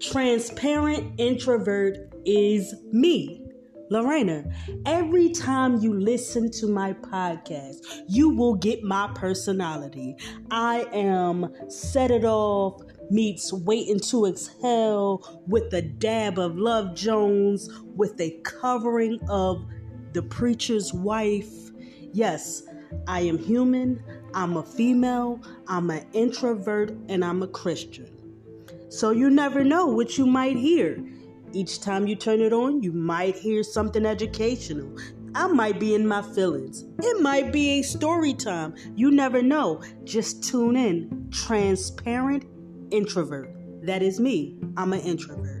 Transparent introvert is me. Lorena, every time you listen to my podcast, you will get my personality. I am set it off meets waiting to exhale with a dab of Love Jones with a covering of the preacher's wife. Yes, I am human, I'm a female, I'm an introvert, and I'm a Christian. So you never know what you might hear. Each time you turn it on, you might hear something educational. I might be in my feelings. It might be a story time. You never know. Just tune in. Transparent introvert. That is me. I'm an introvert.